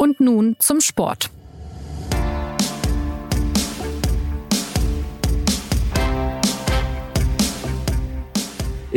Und nun zum Sport.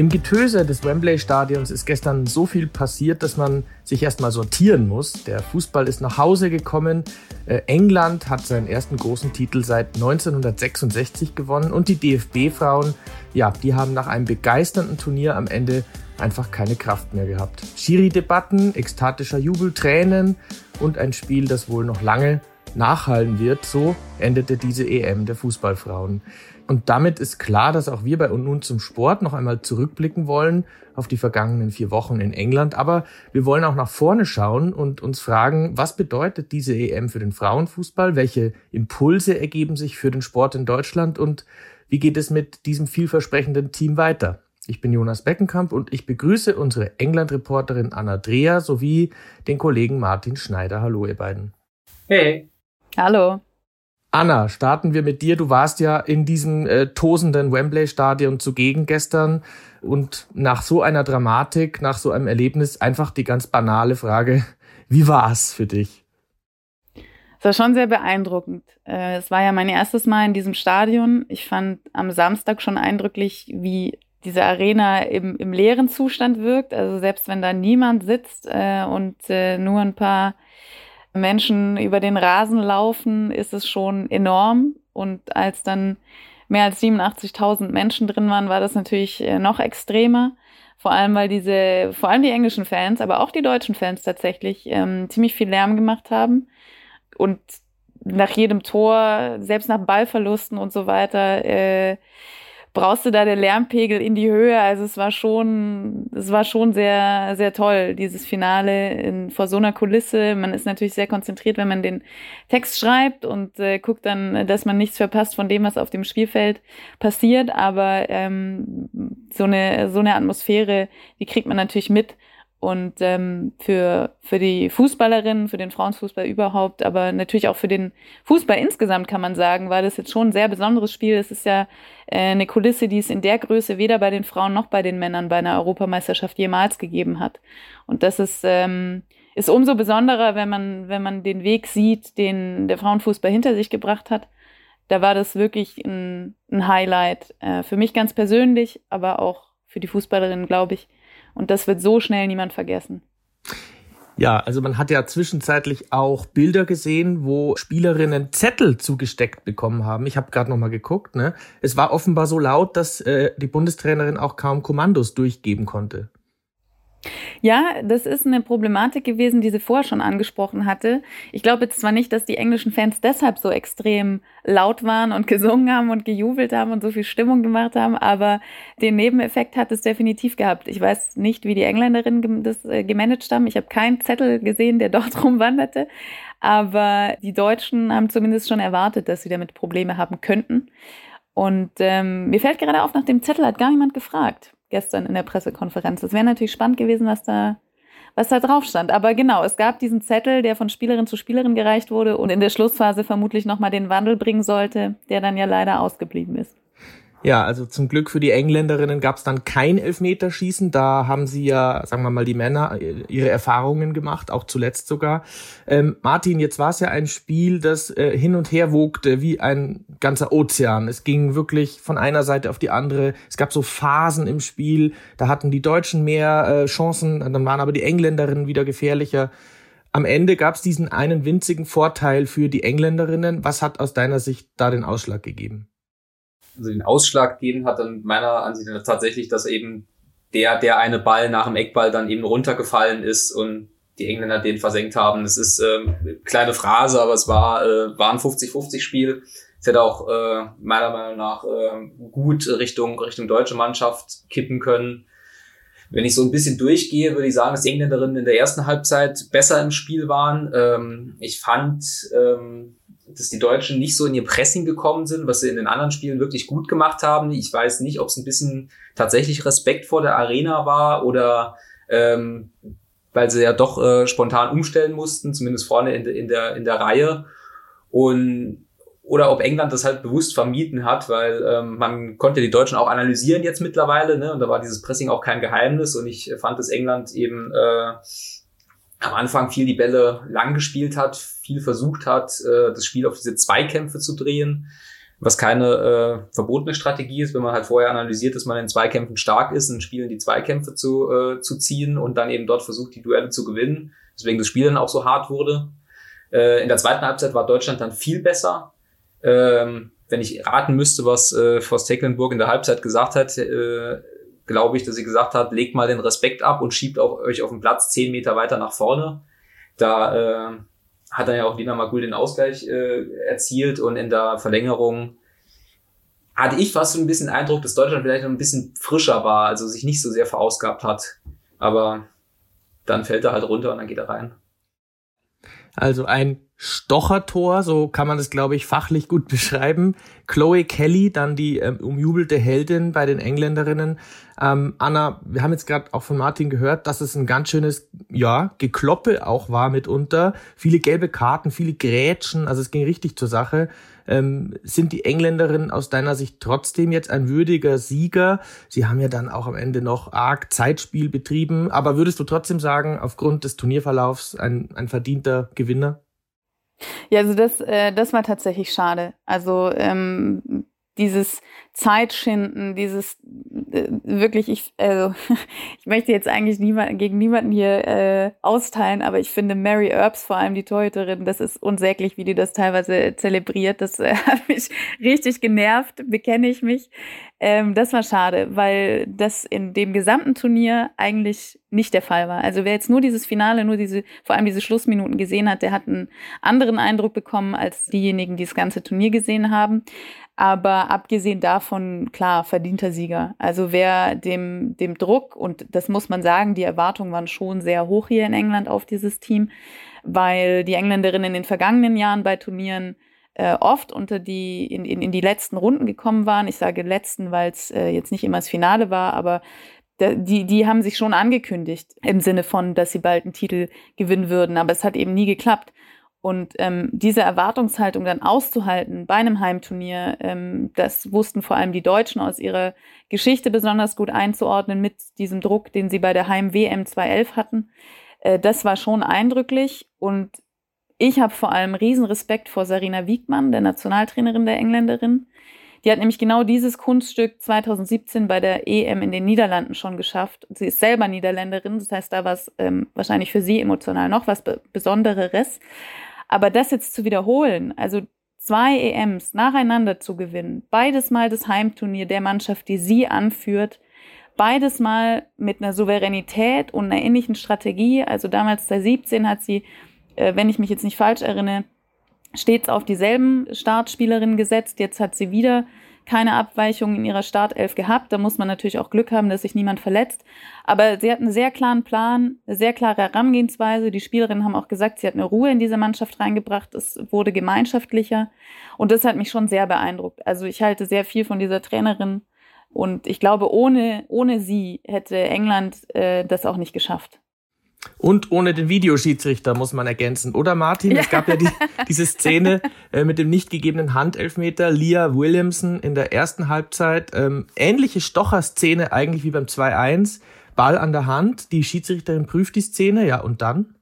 Im Getöse des Wembley-Stadions ist gestern so viel passiert, dass man sich erstmal sortieren muss. Der Fußball ist nach Hause gekommen. Äh, England hat seinen ersten großen Titel seit 1966 gewonnen und die DFB-Frauen, ja, die haben nach einem begeisternden Turnier am Ende einfach keine Kraft mehr gehabt. Schiri-Debatten, ekstatischer Jubel, Tränen und ein Spiel, das wohl noch lange nachhallen wird. So endete diese EM der Fußballfrauen. Und damit ist klar, dass auch wir bei und nun zum Sport noch einmal zurückblicken wollen auf die vergangenen vier Wochen in England. Aber wir wollen auch nach vorne schauen und uns fragen, was bedeutet diese EM für den Frauenfußball? Welche Impulse ergeben sich für den Sport in Deutschland? Und wie geht es mit diesem vielversprechenden Team weiter? Ich bin Jonas Beckenkamp und ich begrüße unsere England-Reporterin Anna Dreher sowie den Kollegen Martin Schneider. Hallo, ihr beiden. Hey. Hallo. Anna, starten wir mit dir. Du warst ja in diesem äh, tosenden Wembley-Stadion zugegen gestern. Und nach so einer Dramatik, nach so einem Erlebnis, einfach die ganz banale Frage, wie war es für dich? Es war schon sehr beeindruckend. Äh, es war ja mein erstes Mal in diesem Stadion. Ich fand am Samstag schon eindrücklich, wie diese Arena im, im leeren Zustand wirkt. Also selbst wenn da niemand sitzt äh, und äh, nur ein paar Menschen über den Rasen laufen, ist es schon enorm. Und als dann mehr als 87.000 Menschen drin waren, war das natürlich äh, noch extremer. Vor allem, weil diese, vor allem die englischen Fans, aber auch die deutschen Fans tatsächlich ähm, ziemlich viel Lärm gemacht haben. Und nach jedem Tor, selbst nach Ballverlusten und so weiter, äh, brauste da der Lärmpegel in die Höhe. Also es war schon, es war schon sehr, sehr toll, dieses Finale in, vor so einer Kulisse. Man ist natürlich sehr konzentriert, wenn man den Text schreibt und äh, guckt dann, dass man nichts verpasst von dem, was auf dem Spielfeld passiert. Aber ähm, so eine, so eine Atmosphäre, die kriegt man natürlich mit. Und ähm, für, für die Fußballerinnen, für den Frauenfußball überhaupt, aber natürlich auch für den Fußball insgesamt kann man sagen, war das jetzt schon ein sehr besonderes Spiel. Es ist ja äh, eine Kulisse, die es in der Größe weder bei den Frauen noch bei den Männern bei einer Europameisterschaft jemals gegeben hat. Und das ist, ähm, ist umso besonderer, wenn man, wenn man den Weg sieht, den der Frauenfußball hinter sich gebracht hat. Da war das wirklich ein, ein Highlight. Äh, für mich ganz persönlich, aber auch für die Fußballerinnen, glaube ich und das wird so schnell niemand vergessen. Ja, also man hat ja zwischenzeitlich auch Bilder gesehen, wo Spielerinnen Zettel zugesteckt bekommen haben. Ich habe gerade noch mal geguckt. Ne? Es war offenbar so laut, dass äh, die Bundestrainerin auch kaum Kommandos durchgeben konnte. Ja, das ist eine Problematik gewesen, die sie vorher schon angesprochen hatte. Ich glaube jetzt zwar nicht, dass die englischen Fans deshalb so extrem laut waren und gesungen haben und gejubelt haben und so viel Stimmung gemacht haben, aber den Nebeneffekt hat es definitiv gehabt. Ich weiß nicht, wie die Engländerinnen das äh, gemanagt haben. Ich habe keinen Zettel gesehen, der dort rumwanderte. Aber die Deutschen haben zumindest schon erwartet, dass sie damit Probleme haben könnten. Und ähm, mir fällt gerade auf, nach dem Zettel hat gar niemand gefragt gestern in der Pressekonferenz. Es wäre natürlich spannend gewesen, was da, was da drauf stand. Aber genau, es gab diesen Zettel, der von Spielerin zu Spielerin gereicht wurde und in der Schlussphase vermutlich nochmal den Wandel bringen sollte, der dann ja leider ausgeblieben ist. Ja, also zum Glück für die Engländerinnen gab es dann kein Elfmeterschießen. Da haben sie ja, sagen wir mal, die Männer äh, ihre Erfahrungen gemacht, auch zuletzt sogar. Ähm, Martin, jetzt war es ja ein Spiel, das äh, hin und her wogte wie ein ganzer Ozean. Es ging wirklich von einer Seite auf die andere. Es gab so Phasen im Spiel. Da hatten die Deutschen mehr äh, Chancen, dann waren aber die Engländerinnen wieder gefährlicher. Am Ende gab es diesen einen winzigen Vorteil für die Engländerinnen. Was hat aus deiner Sicht da den Ausschlag gegeben? Also den Ausschlag gegeben hat dann meiner Ansicht nach tatsächlich, dass eben der, der eine Ball nach dem Eckball dann eben runtergefallen ist und die Engländer den versenkt haben. Das ist ähm, kleine Phrase, aber es war, äh, war ein 50-50-Spiel. Es hätte auch äh, meiner Meinung nach äh, gut Richtung, Richtung deutsche Mannschaft kippen können. Wenn ich so ein bisschen durchgehe, würde ich sagen, dass die Engländerinnen in der ersten Halbzeit besser im Spiel waren. Ähm, ich fand, ähm, dass die Deutschen nicht so in ihr Pressing gekommen sind, was sie in den anderen Spielen wirklich gut gemacht haben. Ich weiß nicht, ob es ein bisschen tatsächlich Respekt vor der Arena war oder ähm, weil sie ja doch äh, spontan umstellen mussten, zumindest vorne in, de, in, der, in der Reihe. Und oder ob England das halt bewusst vermieden hat, weil ähm, man konnte die Deutschen auch analysieren jetzt mittlerweile, ne? Und da war dieses Pressing auch kein Geheimnis und ich fand, dass England eben äh, am Anfang viel die Bälle lang gespielt hat, viel versucht hat, äh, das Spiel auf diese Zweikämpfe zu drehen, was keine äh, verbotene Strategie ist, wenn man halt vorher analysiert, dass man in Zweikämpfen stark ist, in Spielen die Zweikämpfe zu, äh, zu ziehen und dann eben dort versucht, die Duelle zu gewinnen. Deswegen das Spiel dann auch so hart wurde. Äh, in der zweiten Halbzeit war Deutschland dann viel besser. Ähm, wenn ich raten müsste, was äh, Forst Tecklenburg in der Halbzeit gesagt hat, äh, glaube ich, dass sie gesagt hat, legt mal den Respekt ab und schiebt auch, euch auf den Platz zehn Meter weiter nach vorne. Da äh, hat dann ja auch Dina Magul den Ausgleich äh, erzielt und in der Verlängerung hatte ich fast so ein bisschen Eindruck, dass Deutschland vielleicht noch ein bisschen frischer war, also sich nicht so sehr verausgabt hat. Aber dann fällt er halt runter und dann geht er rein. Also ein Stochertor, so kann man das, glaube ich, fachlich gut beschreiben. Chloe Kelly, dann die ähm, umjubelte Heldin bei den Engländerinnen. Ähm, Anna, wir haben jetzt gerade auch von Martin gehört, dass es ein ganz schönes, ja, Gekloppe auch war mitunter. Viele gelbe Karten, viele Grätschen, also es ging richtig zur Sache. Ähm, sind die Engländerinnen aus deiner Sicht trotzdem jetzt ein würdiger Sieger? Sie haben ja dann auch am Ende noch arg Zeitspiel betrieben, aber würdest du trotzdem sagen, aufgrund des Turnierverlaufs ein, ein verdienter Gewinner? Ja, also das, äh, das war tatsächlich schade. Also ähm, dieses Zeitschinden, dieses äh, wirklich, ich, also ich möchte jetzt eigentlich niemand, gegen niemanden hier äh, austeilen, aber ich finde Mary Earps, vor allem die Torhüterin, das ist unsäglich, wie die das teilweise zelebriert. Das äh, hat mich richtig genervt, bekenne ich mich. Ähm, das war schade, weil das in dem gesamten Turnier eigentlich nicht der Fall war. Also wer jetzt nur dieses Finale, nur diese, vor allem diese Schlussminuten gesehen hat, der hat einen anderen Eindruck bekommen als diejenigen, die das ganze Turnier gesehen haben. Aber abgesehen davon, klar, verdienter Sieger. Also wer dem, dem Druck, und das muss man sagen, die Erwartungen waren schon sehr hoch hier in England auf dieses Team, weil die Engländerinnen in den vergangenen Jahren bei Turnieren äh, oft unter die, in, in, in die letzten Runden gekommen waren. Ich sage letzten, weil es äh, jetzt nicht immer das Finale war, aber die, die haben sich schon angekündigt im Sinne von, dass sie bald einen Titel gewinnen würden, aber es hat eben nie geklappt. Und ähm, diese Erwartungshaltung dann auszuhalten bei einem Heimturnier, ähm, das wussten vor allem die Deutschen aus ihrer Geschichte besonders gut einzuordnen mit diesem Druck, den sie bei der Heim-WM 2011 hatten. Äh, das war schon eindrücklich und ich habe vor allem riesen Respekt vor Sarina Wiegmann, der Nationaltrainerin der Engländerin. Die hat nämlich genau dieses Kunststück 2017 bei der EM in den Niederlanden schon geschafft. Sie ist selber Niederländerin, das heißt, da war es ähm, wahrscheinlich für sie emotional noch was Besonderes. Aber das jetzt zu wiederholen, also zwei EMs nacheinander zu gewinnen, beides mal das Heimturnier der Mannschaft, die sie anführt, beides mal mit einer Souveränität und einer ähnlichen Strategie. Also damals 2017 hat sie, äh, wenn ich mich jetzt nicht falsch erinnere, stets auf dieselben Startspielerinnen gesetzt. Jetzt hat sie wieder keine Abweichungen in ihrer Startelf gehabt. Da muss man natürlich auch Glück haben, dass sich niemand verletzt. Aber sie hat einen sehr klaren Plan, eine sehr klare Herangehensweise. Die Spielerinnen haben auch gesagt, sie hat eine Ruhe in diese Mannschaft reingebracht. Es wurde gemeinschaftlicher. Und das hat mich schon sehr beeindruckt. Also ich halte sehr viel von dieser Trainerin. Und ich glaube, ohne, ohne sie hätte England äh, das auch nicht geschafft. Und ohne den Videoschiedsrichter muss man ergänzen. Oder Martin, es gab ja die, diese Szene äh, mit dem nicht gegebenen Handelfmeter. Leah Williamson in der ersten Halbzeit. Ähm, ähnliche Stocher-Szene eigentlich wie beim 2-1. Ball an der Hand. Die Schiedsrichterin prüft die Szene. Ja, und dann?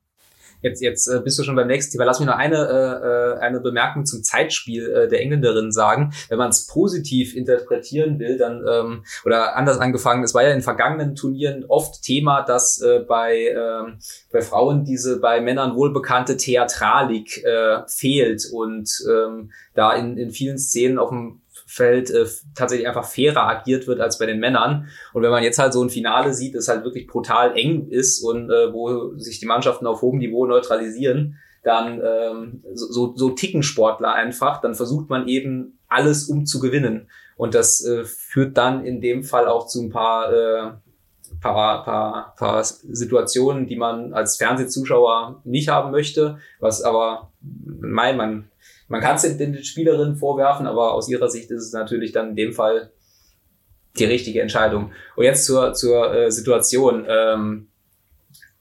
Jetzt, jetzt äh, bist du schon beim nächsten Thema. Lass mich noch eine, äh, äh, eine Bemerkung zum Zeitspiel äh, der Engländerin sagen. Wenn man es positiv interpretieren will, dann, ähm, oder anders angefangen, es war ja in vergangenen Turnieren oft Thema, dass äh, bei, äh, bei Frauen diese bei Männern wohlbekannte Theatralik äh, fehlt und ähm, da in, in vielen Szenen auf dem Feld äh, tatsächlich einfach fairer agiert wird als bei den Männern. Und wenn man jetzt halt so ein Finale sieht, das halt wirklich brutal eng ist und äh, wo sich die Mannschaften auf hohem Niveau neutralisieren, dann ähm, so, so ticken Sportler einfach, dann versucht man eben alles um zu gewinnen. Und das äh, führt dann in dem Fall auch zu ein paar, äh, paar, paar, paar Situationen, die man als Fernsehzuschauer nicht haben möchte, was aber mein, man man kann es den, Spielerinnen vorwerfen, aber aus ihrer Sicht ist es natürlich dann in dem Fall die richtige Entscheidung. Und jetzt zur, zur äh, Situation. Ähm,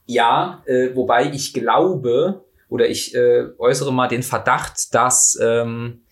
ja, äh, wobei ich glaube oder ich äh, äußere mal den Verdacht, dass ähm,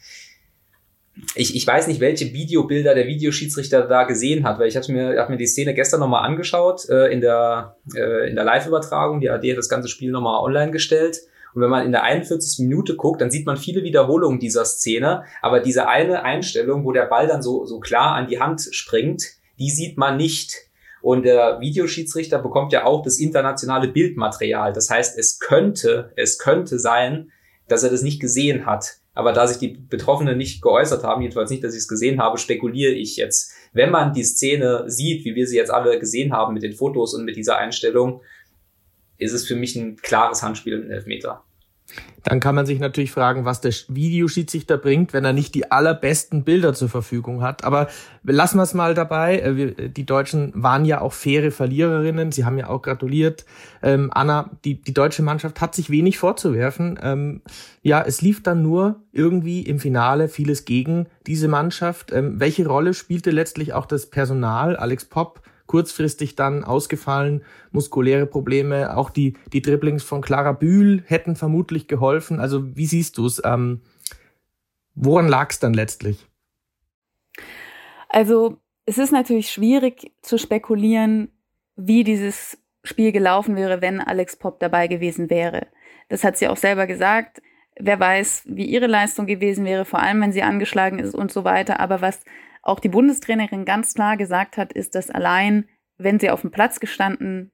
ich, ich weiß nicht, welche Videobilder der Videoschiedsrichter da gesehen hat, weil ich hatte mir, hab mir die Szene gestern nochmal angeschaut äh, in der, äh, in der Live-Übertragung. Die AD hat das ganze Spiel nochmal online gestellt. Und wenn man in der 41. Minute guckt, dann sieht man viele Wiederholungen dieser Szene. Aber diese eine Einstellung, wo der Ball dann so, so klar an die Hand springt, die sieht man nicht. Und der Videoschiedsrichter bekommt ja auch das internationale Bildmaterial. Das heißt, es könnte, es könnte sein, dass er das nicht gesehen hat. Aber da sich die Betroffenen nicht geäußert haben, jedenfalls nicht, dass ich es gesehen habe, spekuliere ich jetzt. Wenn man die Szene sieht, wie wir sie jetzt alle gesehen haben mit den Fotos und mit dieser Einstellung, ist es für mich ein klares Handspiel in Elfmeter. Dann kann man sich natürlich fragen, was der Videoschiedsrichter bringt, wenn er nicht die allerbesten Bilder zur Verfügung hat. Aber lassen wir es mal dabei. Äh, die Deutschen waren ja auch faire Verliererinnen. Sie haben ja auch gratuliert. Ähm, Anna, die, die deutsche Mannschaft hat sich wenig vorzuwerfen. Ähm, ja, es lief dann nur irgendwie im Finale vieles gegen diese Mannschaft. Ähm, welche Rolle spielte letztlich auch das Personal? Alex Popp kurzfristig dann ausgefallen, muskuläre Probleme. Auch die, die Dribblings von Clara Bühl hätten vermutlich geholfen. Also wie siehst du es? Ähm, woran lag es dann letztlich? Also es ist natürlich schwierig zu spekulieren, wie dieses Spiel gelaufen wäre, wenn Alex Pop dabei gewesen wäre. Das hat sie auch selber gesagt. Wer weiß, wie ihre Leistung gewesen wäre, vor allem wenn sie angeschlagen ist und so weiter. Aber was auch die Bundestrainerin ganz klar gesagt hat, ist, dass allein, wenn sie auf dem Platz gestanden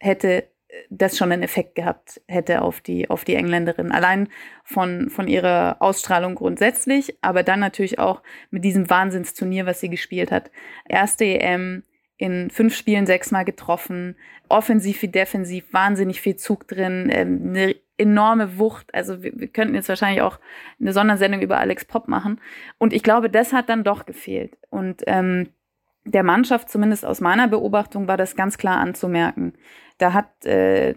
hätte, das schon einen Effekt gehabt hätte auf die, auf die Engländerin. Allein von, von ihrer Ausstrahlung grundsätzlich, aber dann natürlich auch mit diesem Wahnsinnsturnier, was sie gespielt hat. Erste EM, in fünf Spielen sechsmal getroffen, offensiv wie defensiv, wahnsinnig viel Zug drin, ähm, eine enorme Wucht. Also wir, wir könnten jetzt wahrscheinlich auch eine Sondersendung über Alex Pop machen. Und ich glaube, das hat dann doch gefehlt. Und ähm, der Mannschaft, zumindest aus meiner Beobachtung, war das ganz klar anzumerken. Da hat äh,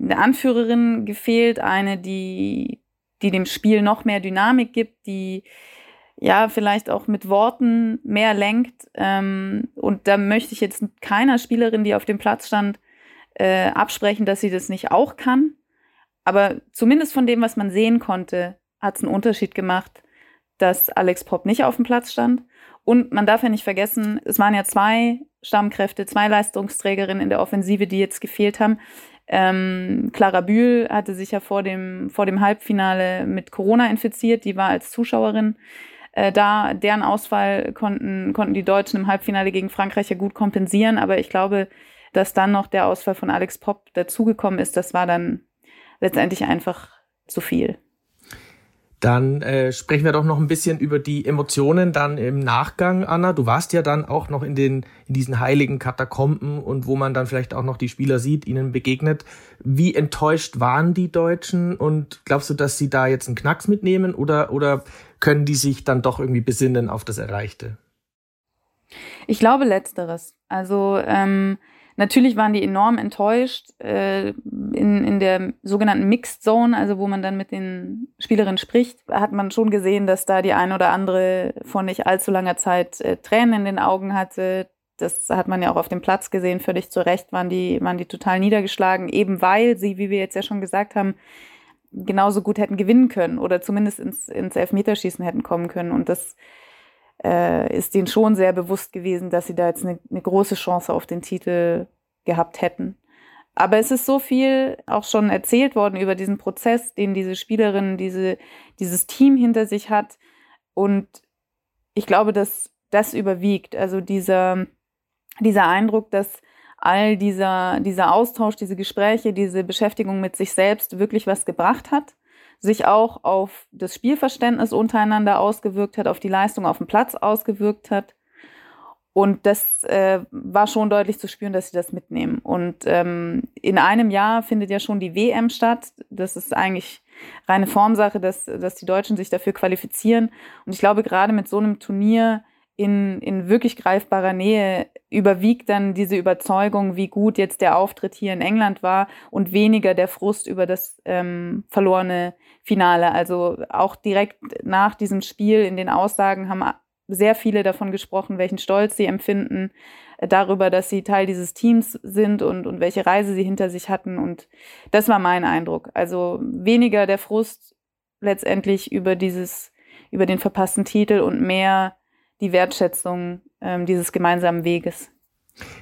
eine Anführerin gefehlt, eine, die, die dem Spiel noch mehr Dynamik gibt, die ja vielleicht auch mit Worten mehr lenkt. Ähm, und da möchte ich jetzt keiner Spielerin, die auf dem Platz stand, äh, absprechen, dass sie das nicht auch kann. Aber zumindest von dem, was man sehen konnte, hat es einen Unterschied gemacht, dass Alex Pop nicht auf dem Platz stand. Und man darf ja nicht vergessen, es waren ja zwei Stammkräfte, zwei Leistungsträgerinnen in der Offensive, die jetzt gefehlt haben. Ähm, Clara Bühl hatte sich ja vor dem, vor dem Halbfinale mit Corona infiziert, die war als Zuschauerin äh, da. Deren Ausfall konnten, konnten die Deutschen im Halbfinale gegen Frankreich ja gut kompensieren, aber ich glaube, dass dann noch der Ausfall von Alex Pop dazugekommen ist, das war dann letztendlich einfach zu viel. Dann äh, sprechen wir doch noch ein bisschen über die Emotionen dann im Nachgang, Anna. Du warst ja dann auch noch in den in diesen heiligen Katakomben und wo man dann vielleicht auch noch die Spieler sieht, ihnen begegnet. Wie enttäuscht waren die Deutschen und glaubst du, dass sie da jetzt einen Knacks mitnehmen oder oder können die sich dann doch irgendwie besinnen auf das Erreichte? Ich glaube letzteres. Also ähm, Natürlich waren die enorm enttäuscht äh, in, in der sogenannten Mixed Zone, also wo man dann mit den Spielerinnen spricht, hat man schon gesehen, dass da die eine oder andere vor nicht allzu langer Zeit äh, Tränen in den Augen hatte. Das hat man ja auch auf dem Platz gesehen, völlig zu Recht waren die, waren die total niedergeschlagen, eben weil sie, wie wir jetzt ja schon gesagt haben, genauso gut hätten gewinnen können oder zumindest ins, ins Elfmeterschießen hätten kommen können. Und das äh, ist denen schon sehr bewusst gewesen, dass sie da jetzt eine, eine große Chance auf den Titel gehabt hätten. Aber es ist so viel auch schon erzählt worden über diesen Prozess, den diese Spielerin, diese, dieses Team hinter sich hat. Und ich glaube, dass das überwiegt. Also dieser, dieser Eindruck, dass all dieser, dieser Austausch, diese Gespräche, diese Beschäftigung mit sich selbst wirklich was gebracht hat sich auch auf das Spielverständnis untereinander ausgewirkt hat, auf die Leistung auf dem Platz ausgewirkt hat. Und das äh, war schon deutlich zu spüren, dass sie das mitnehmen. Und ähm, in einem Jahr findet ja schon die WM statt. Das ist eigentlich reine Formsache, dass, dass die Deutschen sich dafür qualifizieren. Und ich glaube, gerade mit so einem Turnier in, in wirklich greifbarer Nähe überwiegt dann diese Überzeugung, wie gut jetzt der Auftritt hier in England war und weniger der Frust über das ähm, verlorene Finale. Also auch direkt nach diesem Spiel in den Aussagen haben sehr viele davon gesprochen, welchen Stolz sie empfinden äh, darüber, dass sie Teil dieses Teams sind und, und welche Reise sie hinter sich hatten. Und das war mein Eindruck. Also weniger der Frust letztendlich über dieses über den verpassten Titel und mehr die Wertschätzung ähm, dieses gemeinsamen Weges.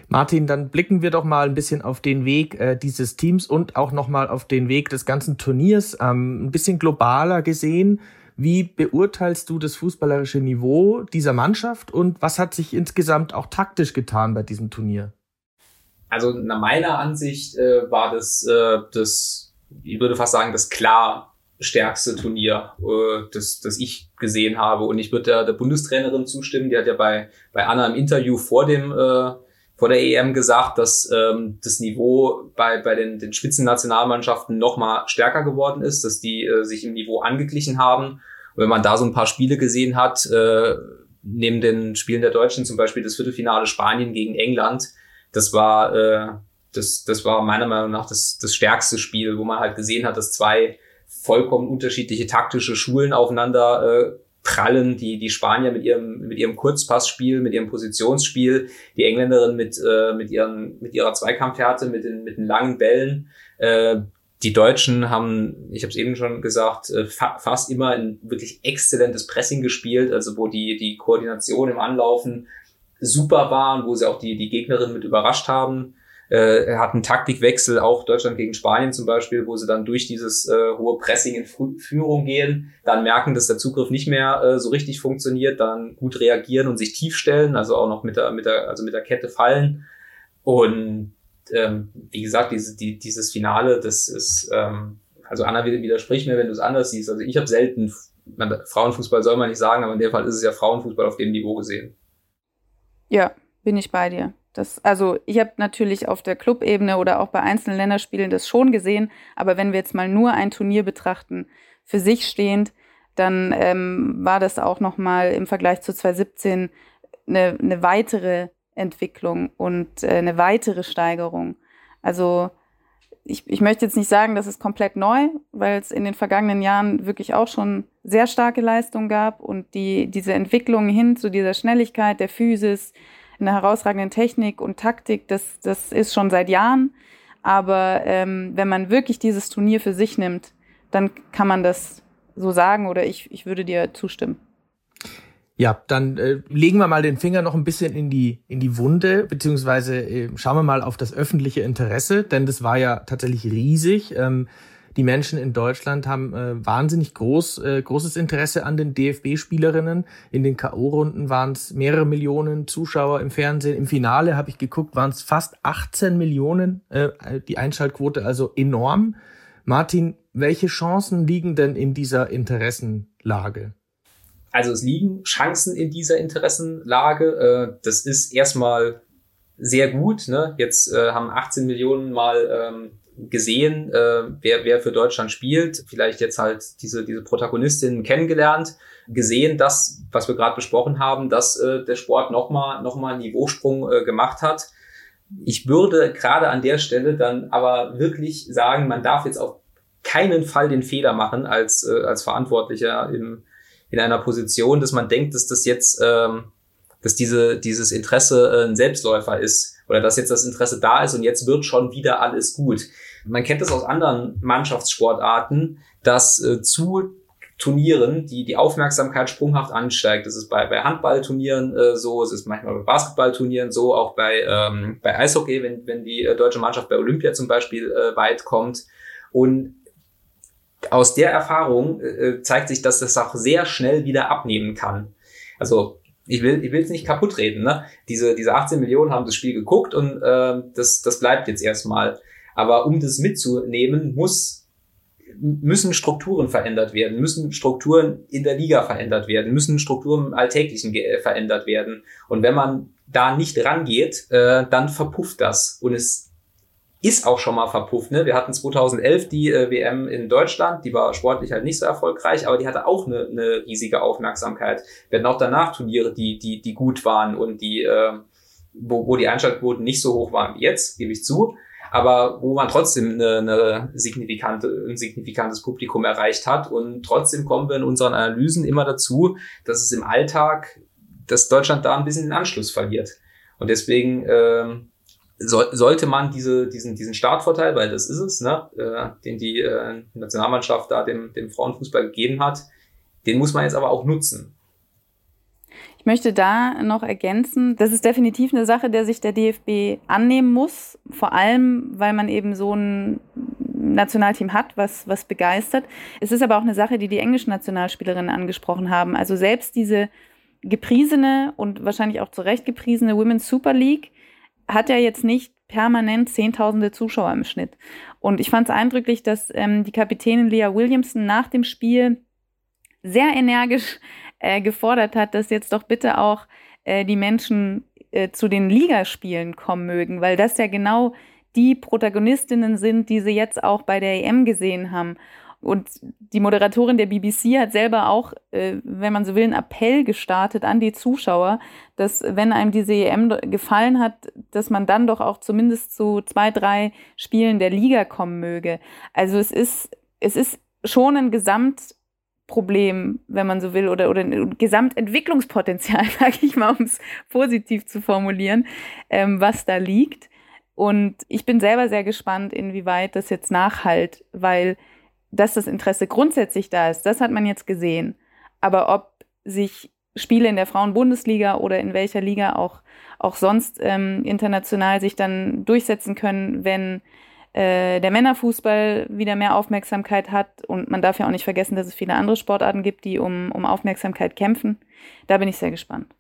Martin, dann blicken wir doch mal ein bisschen auf den Weg äh, dieses Teams und auch nochmal auf den Weg des ganzen Turniers, ähm, ein bisschen globaler gesehen. Wie beurteilst du das fußballerische Niveau dieser Mannschaft und was hat sich insgesamt auch taktisch getan bei diesem Turnier? Also nach meiner Ansicht äh, war das, äh, das, ich würde fast sagen, das klar stärkste Turnier, äh, das, das ich gesehen habe. Und ich würde der, der Bundestrainerin zustimmen, die hat ja bei, bei Anna im Interview vor dem äh, vor der EM gesagt, dass ähm, das Niveau bei, bei den, den Spitzennationalmannschaften noch mal stärker geworden ist, dass die äh, sich im Niveau angeglichen haben. Und wenn man da so ein paar Spiele gesehen hat, äh, neben den Spielen der Deutschen zum Beispiel das Viertelfinale Spanien gegen England, das war äh, das, das war meiner Meinung nach das, das stärkste Spiel, wo man halt gesehen hat, dass zwei vollkommen unterschiedliche taktische Schulen aufeinander äh, prallen die, die Spanier mit ihrem, mit ihrem Kurzpassspiel, mit ihrem Positionsspiel, die Engländerin mit, äh, mit, ihren, mit ihrer Zweikampfhärte, mit den, mit den langen Bällen. Äh, die Deutschen haben, ich habe es eben schon gesagt, äh, fa fast immer ein wirklich exzellentes Pressing gespielt, also wo die, die Koordination im Anlaufen super war und wo sie auch die, die Gegnerin mit überrascht haben. Äh, hat einen Taktikwechsel, auch Deutschland gegen Spanien zum Beispiel, wo sie dann durch dieses äh, hohe Pressing in Führung gehen, dann merken, dass der Zugriff nicht mehr äh, so richtig funktioniert, dann gut reagieren und sich tief stellen, also auch noch mit der, mit der, also mit der Kette fallen. Und ähm, wie gesagt, diese, die, dieses Finale, das ist, ähm, also Anna widerspricht mir, wenn du es anders siehst. Also ich habe selten, man, Frauenfußball soll man nicht sagen, aber in dem Fall ist es ja Frauenfußball auf dem Niveau gesehen. Ja, bin ich bei dir. Das, also ich habe natürlich auf der Clubebene oder auch bei einzelnen Länderspielen das schon gesehen, aber wenn wir jetzt mal nur ein Turnier betrachten, für sich stehend, dann ähm, war das auch nochmal im Vergleich zu 2017 eine, eine weitere Entwicklung und äh, eine weitere Steigerung. Also ich, ich möchte jetzt nicht sagen, das ist komplett neu, weil es in den vergangenen Jahren wirklich auch schon sehr starke Leistungen gab und die, diese Entwicklung hin zu dieser Schnelligkeit der Physis, einer herausragenden Technik und Taktik, das, das ist schon seit Jahren. Aber ähm, wenn man wirklich dieses Turnier für sich nimmt, dann kann man das so sagen oder ich, ich würde dir zustimmen. Ja, dann äh, legen wir mal den Finger noch ein bisschen in die in die Wunde, beziehungsweise äh, schauen wir mal auf das öffentliche Interesse, denn das war ja tatsächlich riesig. Ähm, die Menschen in Deutschland haben äh, wahnsinnig groß, äh, großes Interesse an den DFB-Spielerinnen. In den K.O.-Runden waren es mehrere Millionen Zuschauer im Fernsehen. Im Finale habe ich geguckt, waren es fast 18 Millionen, äh, die Einschaltquote, also enorm. Martin, welche Chancen liegen denn in dieser Interessenlage? Also es liegen Chancen in dieser Interessenlage. Äh, das ist erstmal sehr gut. Ne? Jetzt äh, haben 18 Millionen mal ähm, gesehen, äh, wer, wer für Deutschland spielt, vielleicht jetzt halt diese, diese Protagonistinnen kennengelernt, gesehen, dass, was wir gerade besprochen haben, dass äh, der Sport nochmal noch mal einen Niveausprung äh, gemacht hat. Ich würde gerade an der Stelle dann aber wirklich sagen, man darf jetzt auf keinen Fall den Fehler machen als, äh, als Verantwortlicher im, in einer Position, dass man denkt, dass das jetzt, ähm, dass diese, dieses Interesse äh, ein Selbstläufer ist oder dass jetzt das Interesse da ist und jetzt wird schon wieder alles gut. Man kennt das aus anderen Mannschaftssportarten, dass äh, zu Turnieren, die die Aufmerksamkeit sprunghaft ansteigt. Das ist bei, bei Handballturnieren äh, so, es ist manchmal bei Basketballturnieren so, auch bei, ähm, bei Eishockey, wenn, wenn die äh, deutsche Mannschaft bei Olympia zum Beispiel äh, weit kommt. Und aus der Erfahrung äh, zeigt sich, dass das auch sehr schnell wieder abnehmen kann. Also ich will ich will es nicht kaputt reden. Ne? Diese, diese 18 Millionen haben das Spiel geguckt und äh, das, das bleibt jetzt erstmal. Aber um das mitzunehmen, muss, müssen Strukturen verändert werden, müssen Strukturen in der Liga verändert werden, müssen Strukturen im Alltäglichen verändert werden. Und wenn man da nicht rangeht, äh, dann verpufft das. Und es ist auch schon mal verpufft. Ne? Wir hatten 2011 die äh, WM in Deutschland, die war sportlich halt nicht so erfolgreich, aber die hatte auch eine, eine riesige Aufmerksamkeit. Wir hatten auch danach Turniere, die, die, die gut waren und die, äh, wo, wo die Einschaltquoten nicht so hoch waren wie jetzt, gebe ich zu aber wo man trotzdem eine, eine signifikante, ein signifikantes Publikum erreicht hat. Und trotzdem kommen wir in unseren Analysen immer dazu, dass es im Alltag, dass Deutschland da ein bisschen den Anschluss verliert. Und deswegen ähm, so, sollte man diese, diesen, diesen Startvorteil, weil das ist es, ne, äh, den die äh, Nationalmannschaft da dem, dem Frauenfußball gegeben hat, Den muss man jetzt aber auch nutzen. Ich möchte da noch ergänzen, das ist definitiv eine Sache, der sich der DFB annehmen muss, vor allem, weil man eben so ein Nationalteam hat, was, was begeistert. Es ist aber auch eine Sache, die die englischen Nationalspielerinnen angesprochen haben. Also selbst diese gepriesene und wahrscheinlich auch zu Recht gepriesene Women's Super League hat ja jetzt nicht permanent Zehntausende Zuschauer im Schnitt. Und ich fand es eindrücklich, dass ähm, die Kapitänin Leah Williamson nach dem Spiel sehr energisch äh, gefordert hat, dass jetzt doch bitte auch äh, die Menschen äh, zu den Ligaspielen kommen mögen, weil das ja genau die Protagonistinnen sind, die sie jetzt auch bei der EM gesehen haben. Und die Moderatorin der BBC hat selber auch, äh, wenn man so will, einen Appell gestartet an die Zuschauer, dass wenn einem diese EM gefallen hat, dass man dann doch auch zumindest zu zwei, drei Spielen der Liga kommen möge. Also es ist, es ist schon ein Gesamt Problem, wenn man so will, oder, oder ein Gesamtentwicklungspotenzial, sage ich mal, um es positiv zu formulieren, ähm, was da liegt. Und ich bin selber sehr gespannt, inwieweit das jetzt nachhalt, weil dass das Interesse grundsätzlich da ist, das hat man jetzt gesehen. Aber ob sich Spiele in der Frauenbundesliga oder in welcher Liga auch, auch sonst ähm, international sich dann durchsetzen können, wenn äh, der Männerfußball wieder mehr Aufmerksamkeit hat. Und man darf ja auch nicht vergessen, dass es viele andere Sportarten gibt, die um, um Aufmerksamkeit kämpfen. Da bin ich sehr gespannt.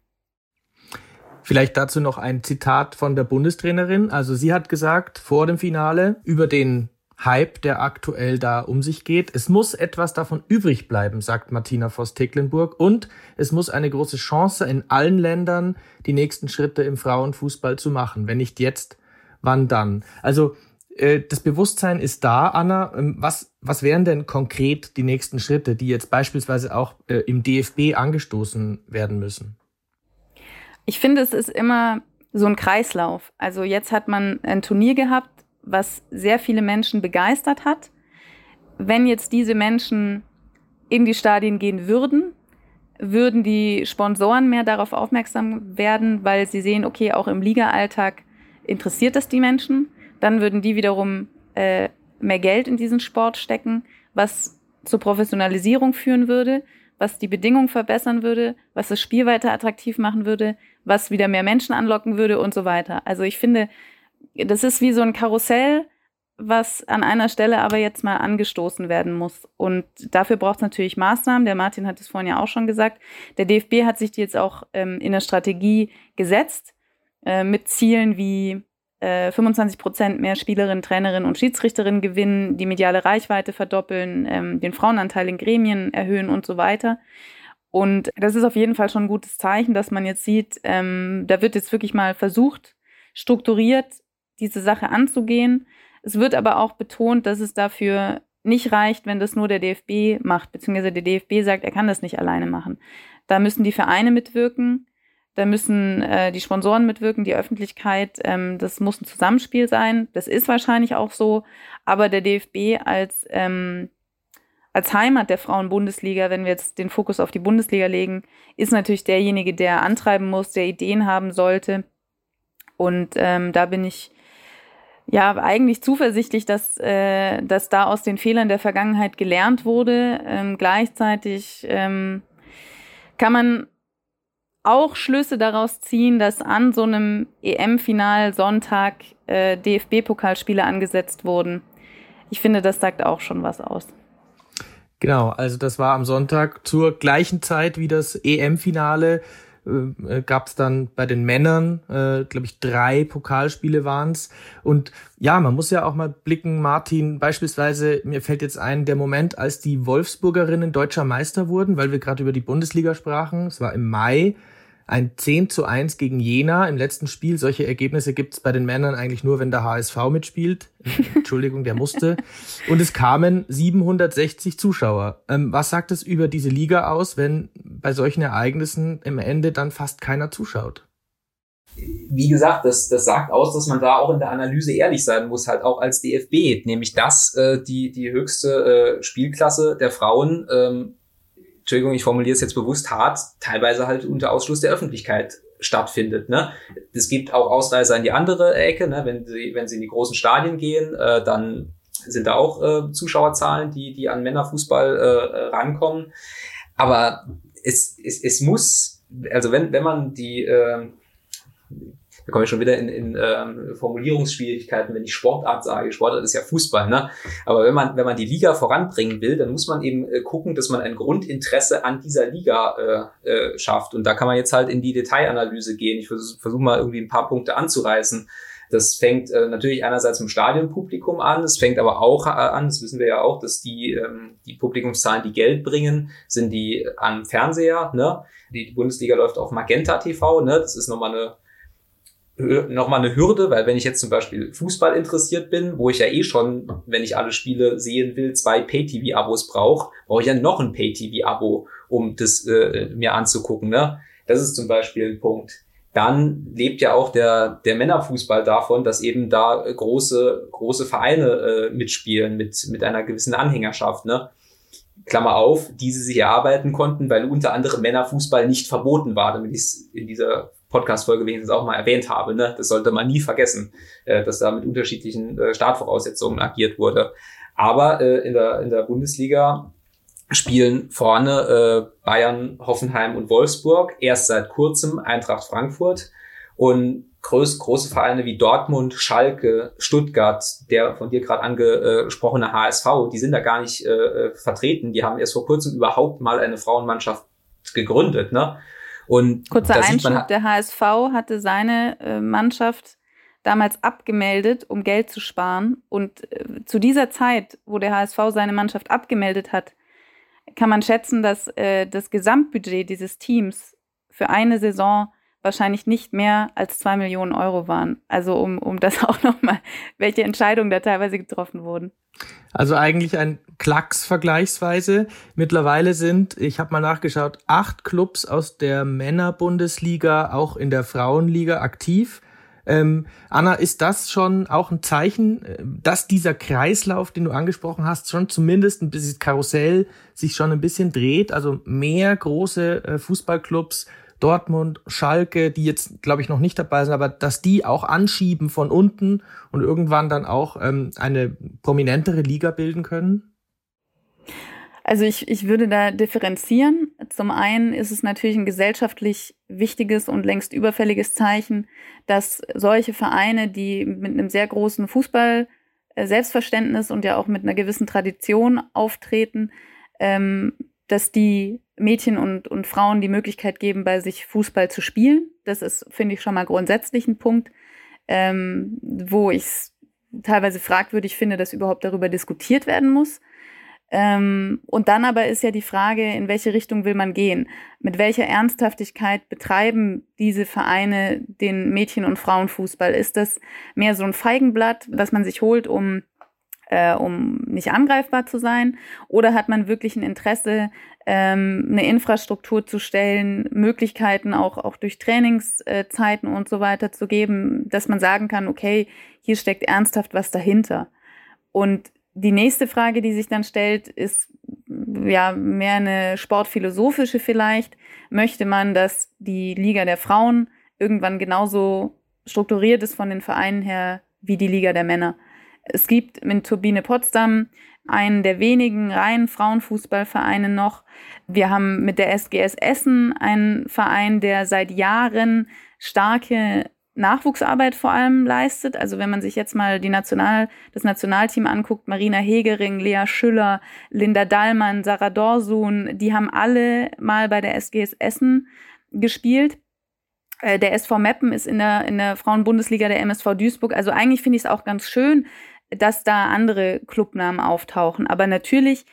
Vielleicht dazu noch ein Zitat von der Bundestrainerin. Also sie hat gesagt vor dem Finale über den Hype, der aktuell da um sich geht. Es muss etwas davon übrig bleiben, sagt Martina Voss-Tecklenburg. Und es muss eine große Chance in allen Ländern, die nächsten Schritte im Frauenfußball zu machen. Wenn nicht jetzt, wann dann? Also äh, das Bewusstsein ist da, Anna. Ähm, was, was wären denn konkret die nächsten Schritte, die jetzt beispielsweise auch äh, im DFB angestoßen werden müssen? Ich finde, es ist immer so ein Kreislauf. Also jetzt hat man ein Turnier gehabt, was sehr viele Menschen begeistert hat. Wenn jetzt diese Menschen in die Stadien gehen würden, würden die Sponsoren mehr darauf aufmerksam werden, weil sie sehen, okay, auch im Liga-Alltag interessiert das die Menschen dann würden die wiederum äh, mehr Geld in diesen Sport stecken, was zur Professionalisierung führen würde, was die Bedingungen verbessern würde, was das Spiel weiter attraktiv machen würde, was wieder mehr Menschen anlocken würde und so weiter. Also ich finde, das ist wie so ein Karussell, was an einer Stelle aber jetzt mal angestoßen werden muss. Und dafür braucht es natürlich Maßnahmen. Der Martin hat es vorhin ja auch schon gesagt. Der DFB hat sich die jetzt auch ähm, in der Strategie gesetzt, äh, mit Zielen wie 25 äh, Prozent mehr Spielerinnen, Trainerinnen und Schiedsrichterinnen gewinnen, die mediale Reichweite verdoppeln, ähm, den Frauenanteil in Gremien erhöhen und so weiter. Und das ist auf jeden Fall schon ein gutes Zeichen, dass man jetzt sieht, ähm, da wird jetzt wirklich mal versucht, strukturiert diese Sache anzugehen. Es wird aber auch betont, dass es dafür nicht reicht, wenn das nur der DFB macht, beziehungsweise der DFB sagt, er kann das nicht alleine machen. Da müssen die Vereine mitwirken. Da müssen äh, die Sponsoren mitwirken, die Öffentlichkeit. Ähm, das muss ein Zusammenspiel sein. Das ist wahrscheinlich auch so. Aber der DFB als, ähm, als Heimat der Frauen-Bundesliga, wenn wir jetzt den Fokus auf die Bundesliga legen, ist natürlich derjenige, der antreiben muss, der Ideen haben sollte. Und ähm, da bin ich ja eigentlich zuversichtlich, dass, äh, dass da aus den Fehlern der Vergangenheit gelernt wurde. Ähm, gleichzeitig ähm, kann man auch Schlüsse daraus ziehen, dass an so einem EM-Final Sonntag äh, DFB-Pokalspiele angesetzt wurden. Ich finde, das sagt auch schon was aus. Genau, also das war am Sonntag zur gleichen Zeit wie das EM-Finale. Äh, äh gab es dann bei den Männern, äh, glaube ich, drei Pokalspiele waren's. Und ja, man muss ja auch mal blicken, Martin, beispielsweise, mir fällt jetzt ein, der Moment, als die Wolfsburgerinnen deutscher Meister wurden, weil wir gerade über die Bundesliga sprachen, es war im Mai, ein 10 zu 1 gegen Jena im letzten Spiel. Solche Ergebnisse gibt es bei den Männern eigentlich nur, wenn der HSV mitspielt. Entschuldigung, der musste. Und es kamen 760 Zuschauer. Ähm, was sagt es über diese Liga aus, wenn bei solchen Ereignissen im Ende dann fast keiner zuschaut? wie gesagt, das, das sagt aus, dass man da auch in der Analyse ehrlich sein muss, halt auch als DFB, nämlich dass äh, die, die höchste äh, Spielklasse der Frauen ähm, Entschuldigung, ich formuliere es jetzt bewusst hart, teilweise halt unter Ausschluss der Öffentlichkeit stattfindet. Ne? Es gibt auch Ausreißer in die andere Ecke, ne? wenn, sie, wenn sie in die großen Stadien gehen, äh, dann sind da auch äh, Zuschauerzahlen, die, die an Männerfußball äh, rankommen. aber es, es, es muss, also wenn, wenn man die, äh, da komme ich schon wieder in, in ähm, Formulierungsschwierigkeiten, wenn ich Sportart sage. Sportart ist ja Fußball, ne? Aber wenn man, wenn man die Liga voranbringen will, dann muss man eben äh, gucken, dass man ein Grundinteresse an dieser Liga äh, äh, schafft. Und da kann man jetzt halt in die Detailanalyse gehen. Ich versuche versuch mal irgendwie ein paar Punkte anzureißen. Das fängt äh, natürlich einerseits im Stadionpublikum an, es fängt aber auch äh, an, das wissen wir ja auch, dass die, ähm, die Publikumszahlen, die Geld bringen, sind die am Fernseher. Ne? Die, Bundesliga läuft auf Magenta TV, ne? das ist nochmal eine nochmal eine Hürde, weil wenn ich jetzt zum Beispiel Fußball interessiert bin, wo ich ja eh schon, wenn ich alle Spiele sehen will, zwei Pay-TV-Abos brauche, brauche ich ja noch ein Pay-TV-Abo, um das äh, mir anzugucken. Ne? Das ist zum Beispiel ein Punkt dann lebt ja auch der, der Männerfußball davon, dass eben da große, große Vereine äh, mitspielen mit, mit einer gewissen Anhängerschaft. Ne? Klammer auf, die sie sich erarbeiten konnten, weil unter anderem Männerfußball nicht verboten war, damit ich es in dieser Podcast-Folge wenigstens auch mal erwähnt habe. Ne? Das sollte man nie vergessen, äh, dass da mit unterschiedlichen äh, Startvoraussetzungen agiert wurde. Aber äh, in, der, in der Bundesliga spielen vorne äh, Bayern, Hoffenheim und Wolfsburg, erst seit kurzem Eintracht Frankfurt und groß, große Vereine wie Dortmund, Schalke, Stuttgart, der von dir gerade angesprochene HSV, die sind da gar nicht äh, vertreten. Die haben erst vor kurzem überhaupt mal eine Frauenmannschaft gegründet. Ne? Und Kurzer Einschub, der HSV hatte seine äh, Mannschaft damals abgemeldet, um Geld zu sparen. Und äh, zu dieser Zeit, wo der HSV seine Mannschaft abgemeldet hat, kann man schätzen, dass äh, das Gesamtbudget dieses Teams für eine Saison wahrscheinlich nicht mehr als zwei Millionen Euro waren. Also um, um das auch nochmal, welche Entscheidungen da teilweise getroffen wurden. Also eigentlich ein Klacks vergleichsweise. Mittlerweile sind, ich habe mal nachgeschaut, acht Clubs aus der Männerbundesliga auch in der Frauenliga aktiv. Ähm, Anna, ist das schon auch ein Zeichen, äh, dass dieser Kreislauf, den du angesprochen hast, schon zumindest ein bisschen Karussell sich schon ein bisschen dreht? Also mehr große äh, Fußballclubs, Dortmund, Schalke, die jetzt, glaube ich, noch nicht dabei sind, aber dass die auch anschieben von unten und irgendwann dann auch ähm, eine prominentere Liga bilden können? Also ich, ich würde da differenzieren. Zum einen ist es natürlich ein gesellschaftlich wichtiges und längst überfälliges Zeichen, dass solche Vereine, die mit einem sehr großen Fußball äh, und ja auch mit einer gewissen Tradition auftreten, ähm, dass die Mädchen und, und Frauen die Möglichkeit geben, bei sich Fußball zu spielen. Das ist, finde ich, schon mal grundsätzlich ein Punkt, ähm, wo ich es teilweise fragwürdig finde, dass überhaupt darüber diskutiert werden muss. Ähm, und dann aber ist ja die Frage, in welche Richtung will man gehen? Mit welcher Ernsthaftigkeit betreiben diese Vereine den Mädchen- und Frauenfußball? Ist das mehr so ein Feigenblatt, was man sich holt, um äh, um nicht angreifbar zu sein? Oder hat man wirklich ein Interesse, ähm, eine Infrastruktur zu stellen, Möglichkeiten auch, auch durch Trainingszeiten und so weiter zu geben, dass man sagen kann, okay, hier steckt ernsthaft was dahinter. Und die nächste Frage, die sich dann stellt, ist ja mehr eine sportphilosophische vielleicht. Möchte man, dass die Liga der Frauen irgendwann genauso strukturiert ist von den Vereinen her wie die Liga der Männer? Es gibt mit Turbine Potsdam einen der wenigen reinen Frauenfußballvereine noch. Wir haben mit der SGS Essen einen Verein, der seit Jahren starke Nachwuchsarbeit vor allem leistet. Also wenn man sich jetzt mal die National, das Nationalteam anguckt, Marina Hegering, Lea Schüller, Linda Dahlmann, Sarah Dorsun, die haben alle mal bei der SGS Essen gespielt. Äh, der SV Meppen ist in der, in der Frauenbundesliga der MSV Duisburg. Also eigentlich finde ich es auch ganz schön, dass da andere Clubnamen auftauchen. Aber natürlich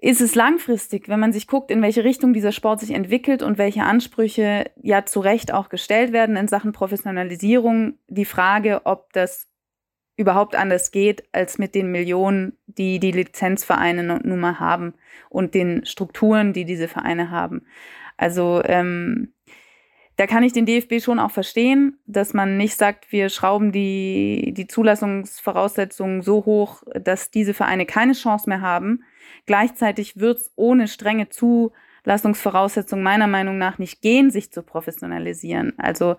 ist es langfristig, wenn man sich guckt, in welche Richtung dieser Sport sich entwickelt und welche Ansprüche ja zu Recht auch gestellt werden in Sachen Professionalisierung, die Frage, ob das überhaupt anders geht als mit den Millionen, die die Lizenzvereine nun mal haben und den Strukturen, die diese Vereine haben. Also ähm, da kann ich den DFB schon auch verstehen, dass man nicht sagt, wir schrauben die, die Zulassungsvoraussetzungen so hoch, dass diese Vereine keine Chance mehr haben, Gleichzeitig wird es ohne strenge Zulassungsvoraussetzungen meiner Meinung nach nicht gehen, sich zu professionalisieren. Also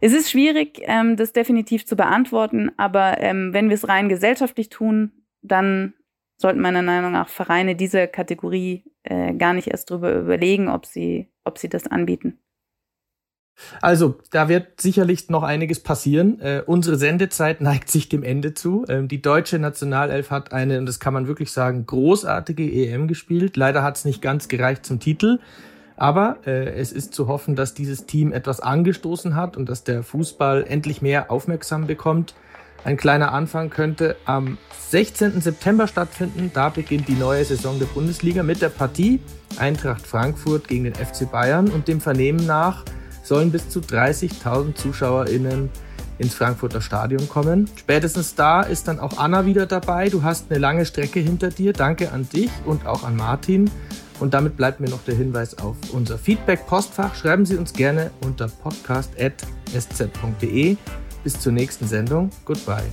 es ist schwierig, ähm, das definitiv zu beantworten, aber ähm, wenn wir es rein gesellschaftlich tun, dann sollten meiner Meinung nach Vereine dieser Kategorie äh, gar nicht erst drüber überlegen, ob sie, ob sie das anbieten. Also, da wird sicherlich noch einiges passieren. Äh, unsere Sendezeit neigt sich dem Ende zu. Ähm, die deutsche Nationalelf hat eine, und das kann man wirklich sagen, großartige EM gespielt. Leider hat es nicht ganz gereicht zum Titel. Aber äh, es ist zu hoffen, dass dieses Team etwas angestoßen hat und dass der Fußball endlich mehr Aufmerksam bekommt. Ein kleiner Anfang könnte am 16. September stattfinden. Da beginnt die neue Saison der Bundesliga mit der Partie Eintracht Frankfurt gegen den FC Bayern und dem Vernehmen nach sollen bis zu 30.000 ZuschauerInnen ins Frankfurter Stadion kommen. Spätestens da ist dann auch Anna wieder dabei. Du hast eine lange Strecke hinter dir. Danke an dich und auch an Martin. Und damit bleibt mir noch der Hinweis auf unser Feedback-Postfach. Schreiben Sie uns gerne unter podcast.sz.de. Bis zur nächsten Sendung. Goodbye.